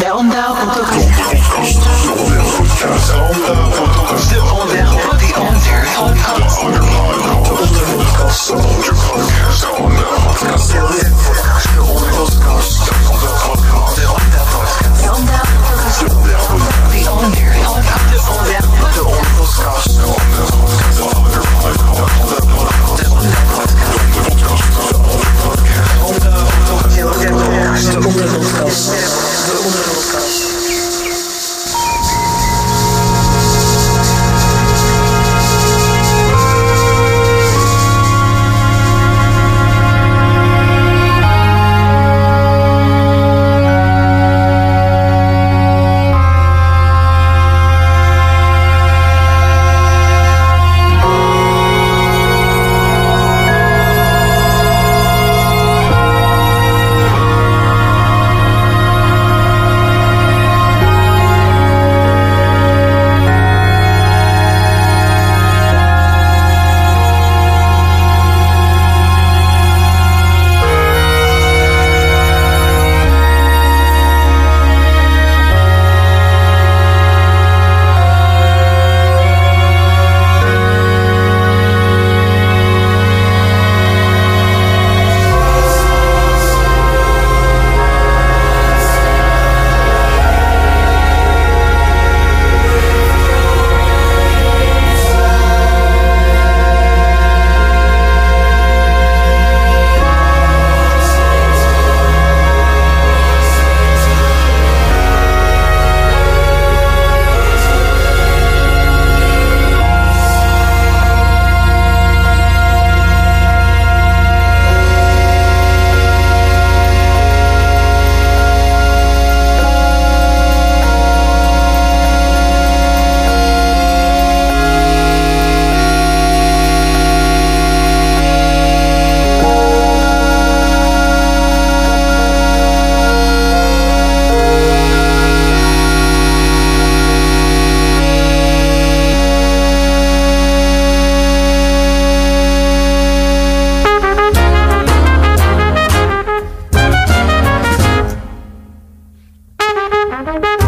De down Podcast. De Onda Podcast. De Onda Podcast. De Onda Podcast. De Thank you.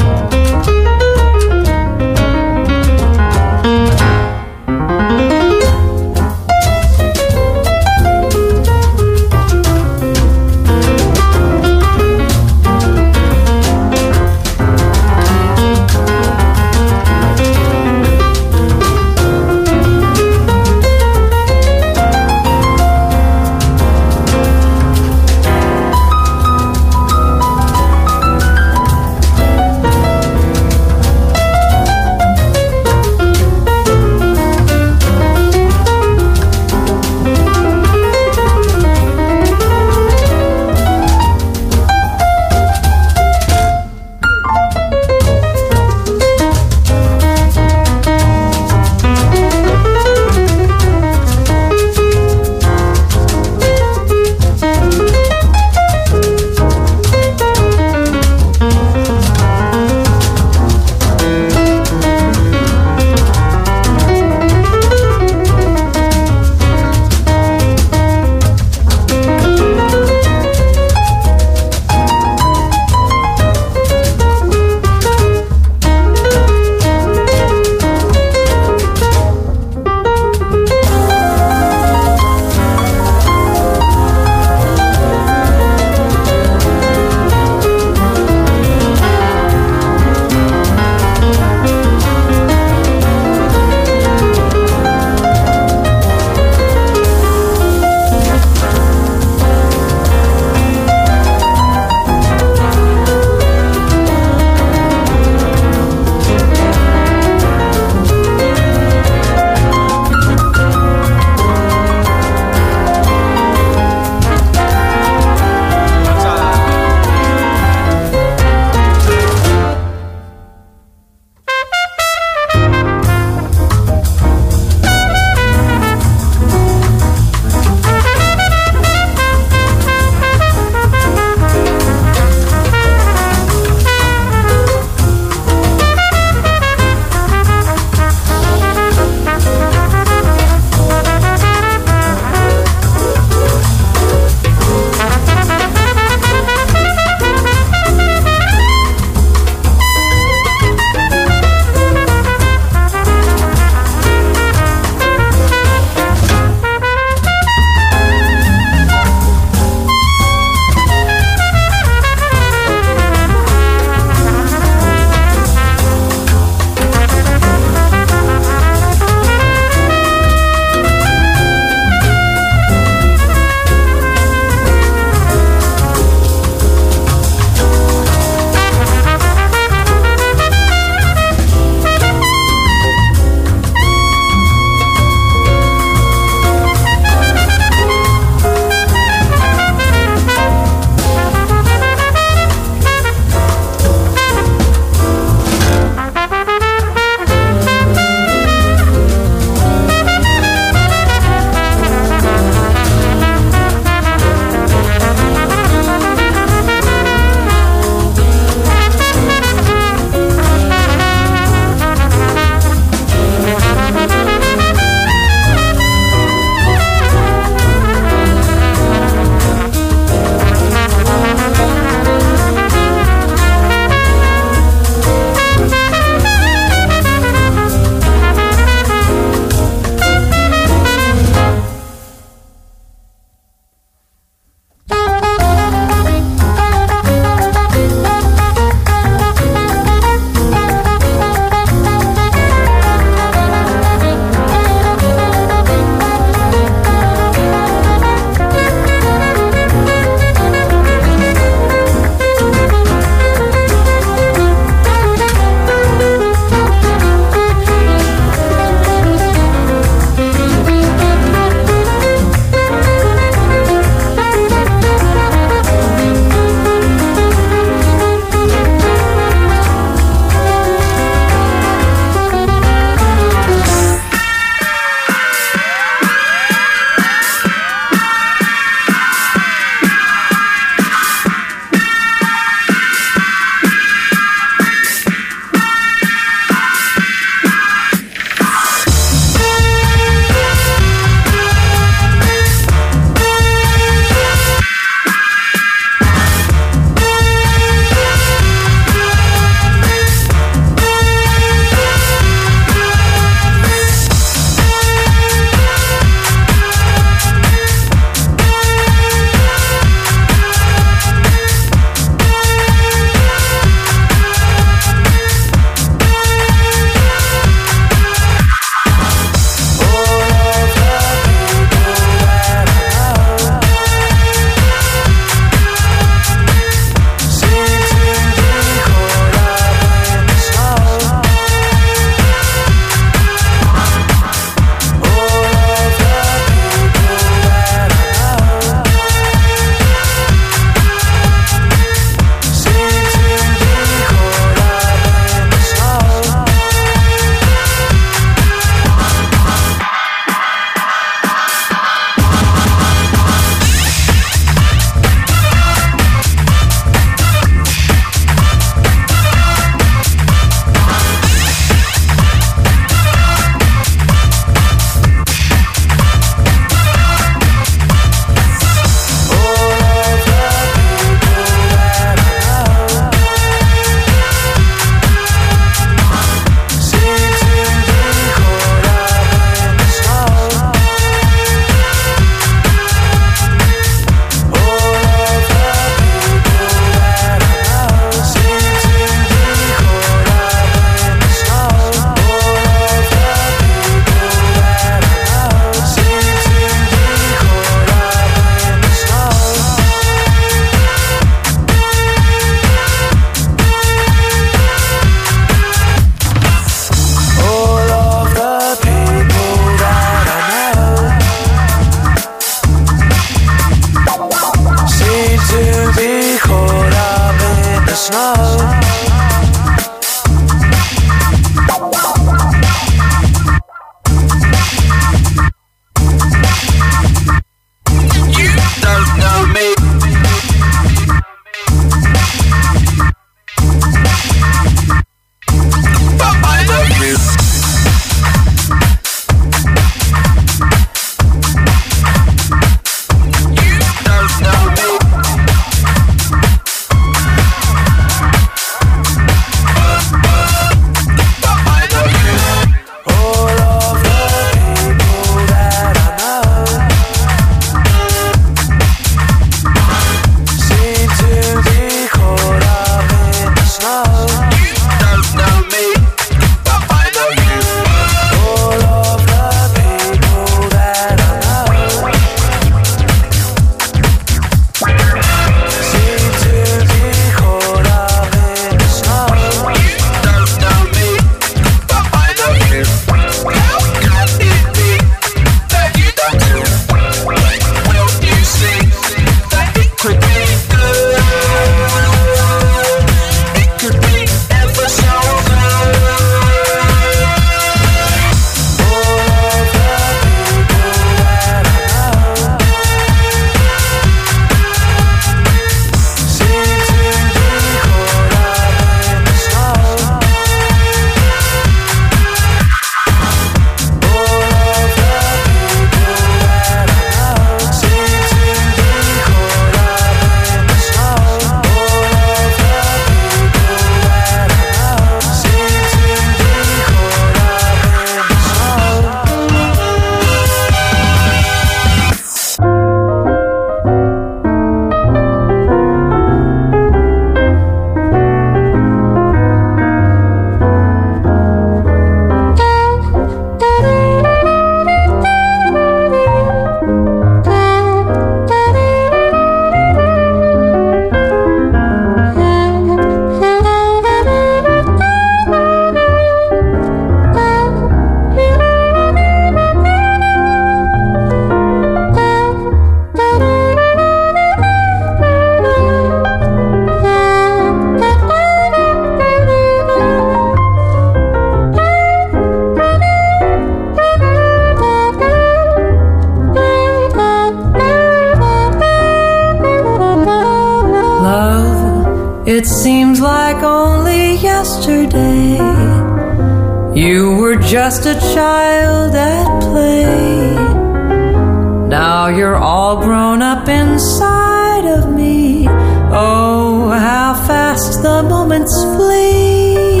inside of me. Oh, how fast the moments flee.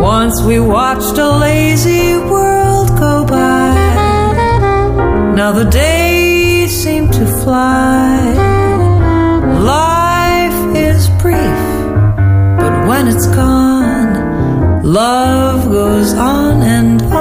Once we watched a lazy world go by. Now the days seem to fly. Life is brief, but when it's gone, love goes on and on.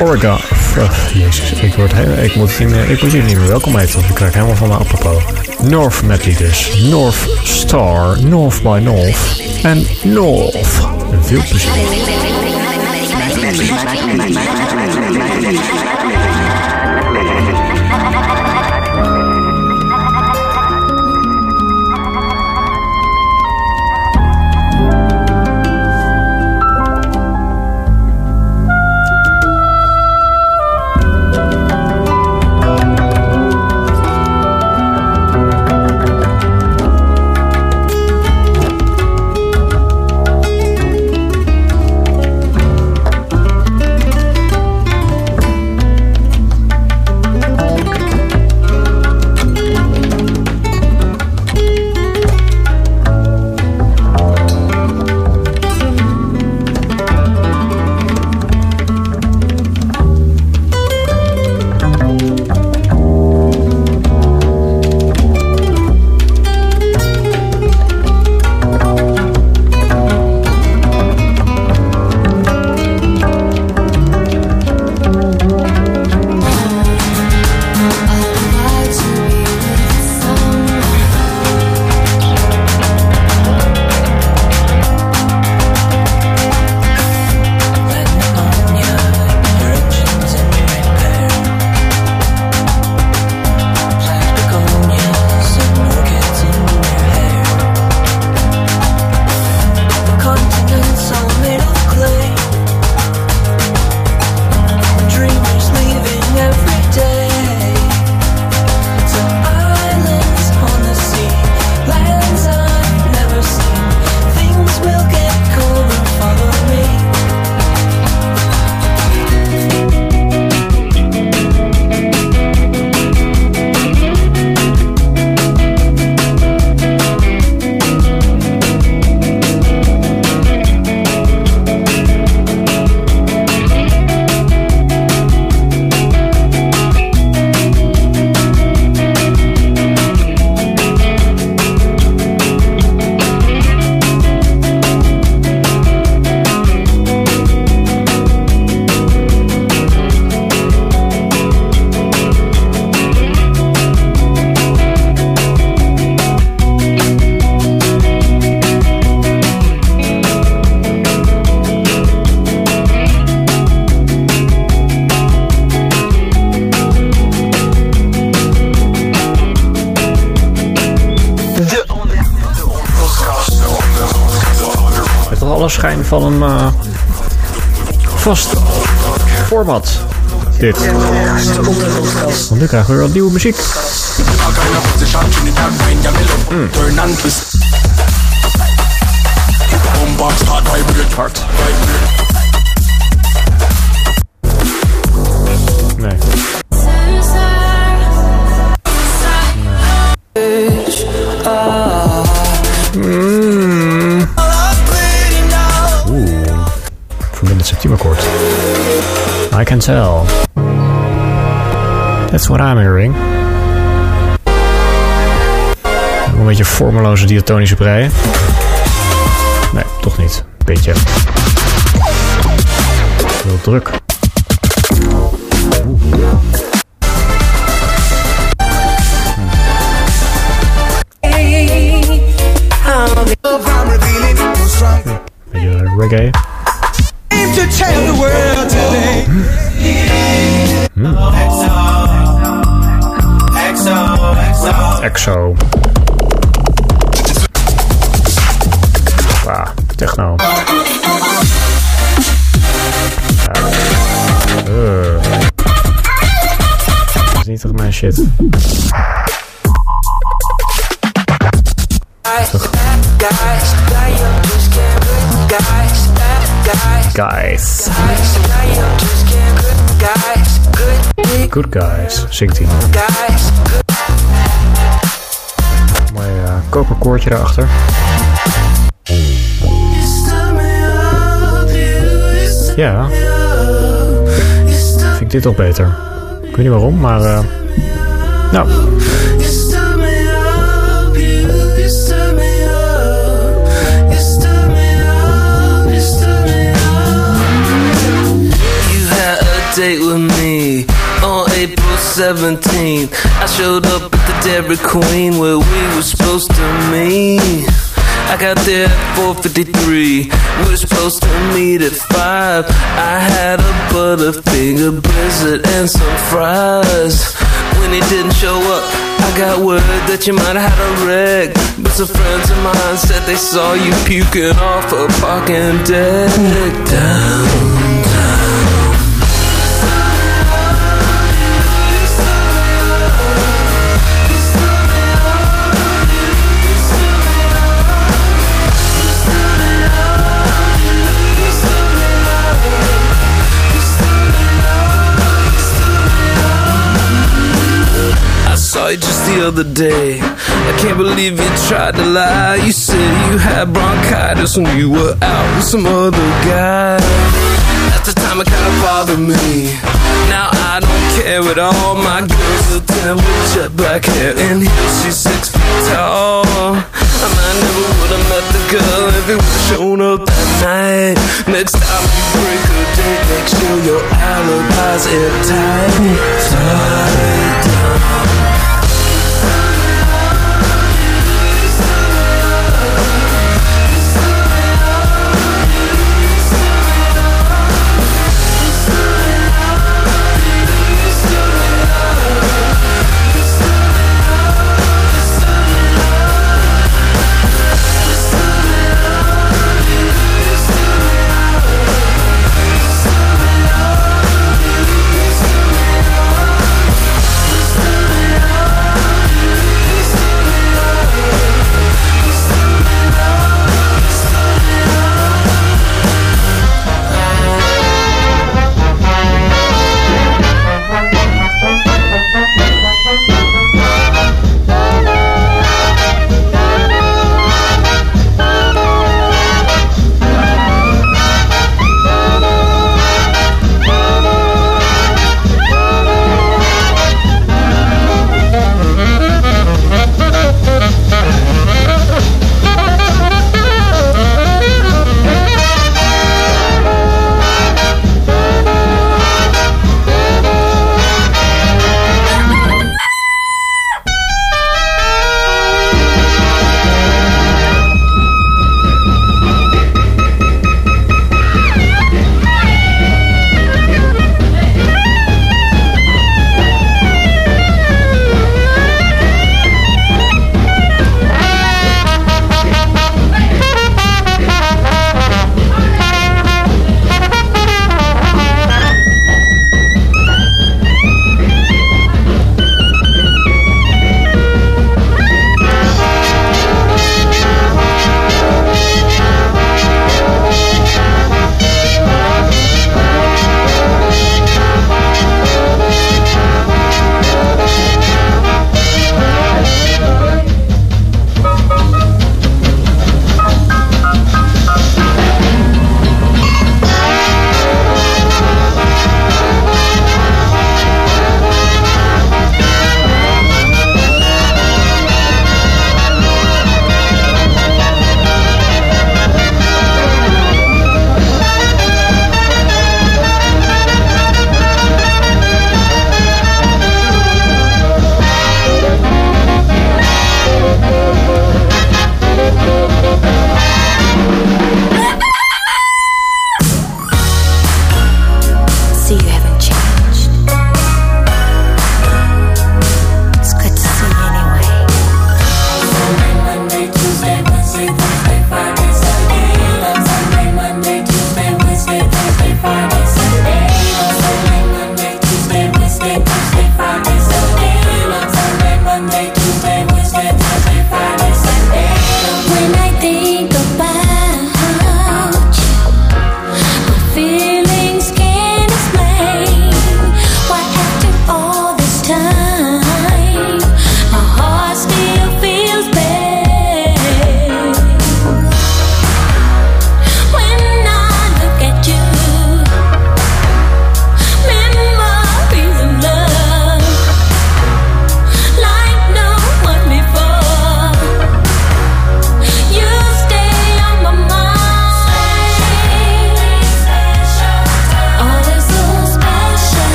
Oregon. Oh, jezus, ik, word heel, ik, moet, in, ik moet hier niet meer welkom heten, want ik krijg helemaal van me apropos. North Medley dus. North Star, North by North en North. Veel plezier. Format. Dit. Want nu krijgen we weer wat nieuwe muziek. Mm. Hard. I can tell. That's what I'm hearing. Een beetje formeloze diatonische breien. Nee, toch niet. Beetje. Heel druk. Beetje reggae. Exo. Wow, techno. Uh. Is niet toch mijn shit. Guys. Good guys, zingt hij. Mooi koperkoordje erachter. Ja. Vind ik dit toch beter. Ik weet niet waarom, maar... Eh, nou... date with me showed up at the Dairy Queen where we were supposed to meet. I got there at 4.53 We were supposed to meet at 5 I had a Butterfinger blizzard and some fries. When he didn't show up I got word that you might have had a wreck. But some friends of mine said they saw you puking off a parking deck Downtown other day. I can't believe you tried to lie. You said you had bronchitis when you were out with some other guy. At the time, it kinda bothered me. Now I don't care at all. My girl's a ten with jet black hair and heels. She's six feet tall. I might never would have met the girl if it would shown up that night. Next time you break a date, make sure your alibi's airtight. Tight down.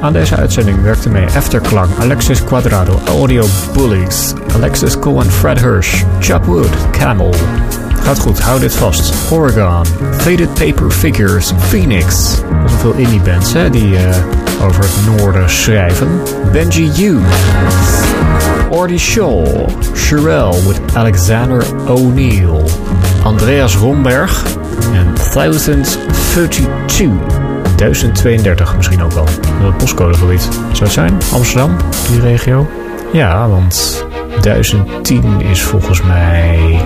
Aan deze uitzending werkte mee Afterklang, Alexis Quadrado, Audio Bullies, Alexis Cole en Fred Hirsch, Chopwood, Camel. Gaat goed, hou dit vast. Oregon, Faded Paper Figures, Phoenix. Dat zijn veel indie bands hè, die uh, over het noorden schrijven. Benji Hughes. Ordy Shaw, Sherelle with Alexander O'Neill, Andreas Romberg en 1032. 1032 misschien ook wel. Dat postcodegebied. Zou het zijn? Amsterdam, die regio? Ja, want 1010 is volgens mij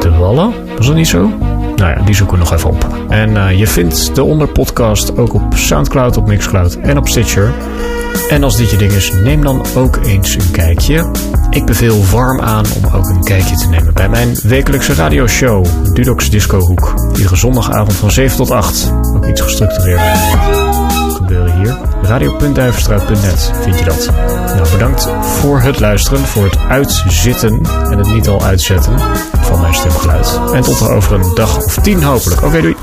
de Wallen. Was dat niet zo? Nou ja, die zoeken we nog even op. En uh, je vindt de Onderpodcast ook op Soundcloud, op Mixcloud en op Stitcher. En als dit je ding is, neem dan ook eens een kijkje. Ik beveel warm aan om ook een kijkje te nemen bij mijn wekelijkse radioshow, Dudox Disco Hoek. Iedere zondagavond van 7 tot 8. Ook iets gestructureerd gebeuren hier. Radio.duiverstraat.net vind je dat. Nou, bedankt voor het luisteren, voor het uitzitten en het niet al uitzetten van mijn stemgeluid. En tot er over een dag of tien hopelijk. Oké, doei!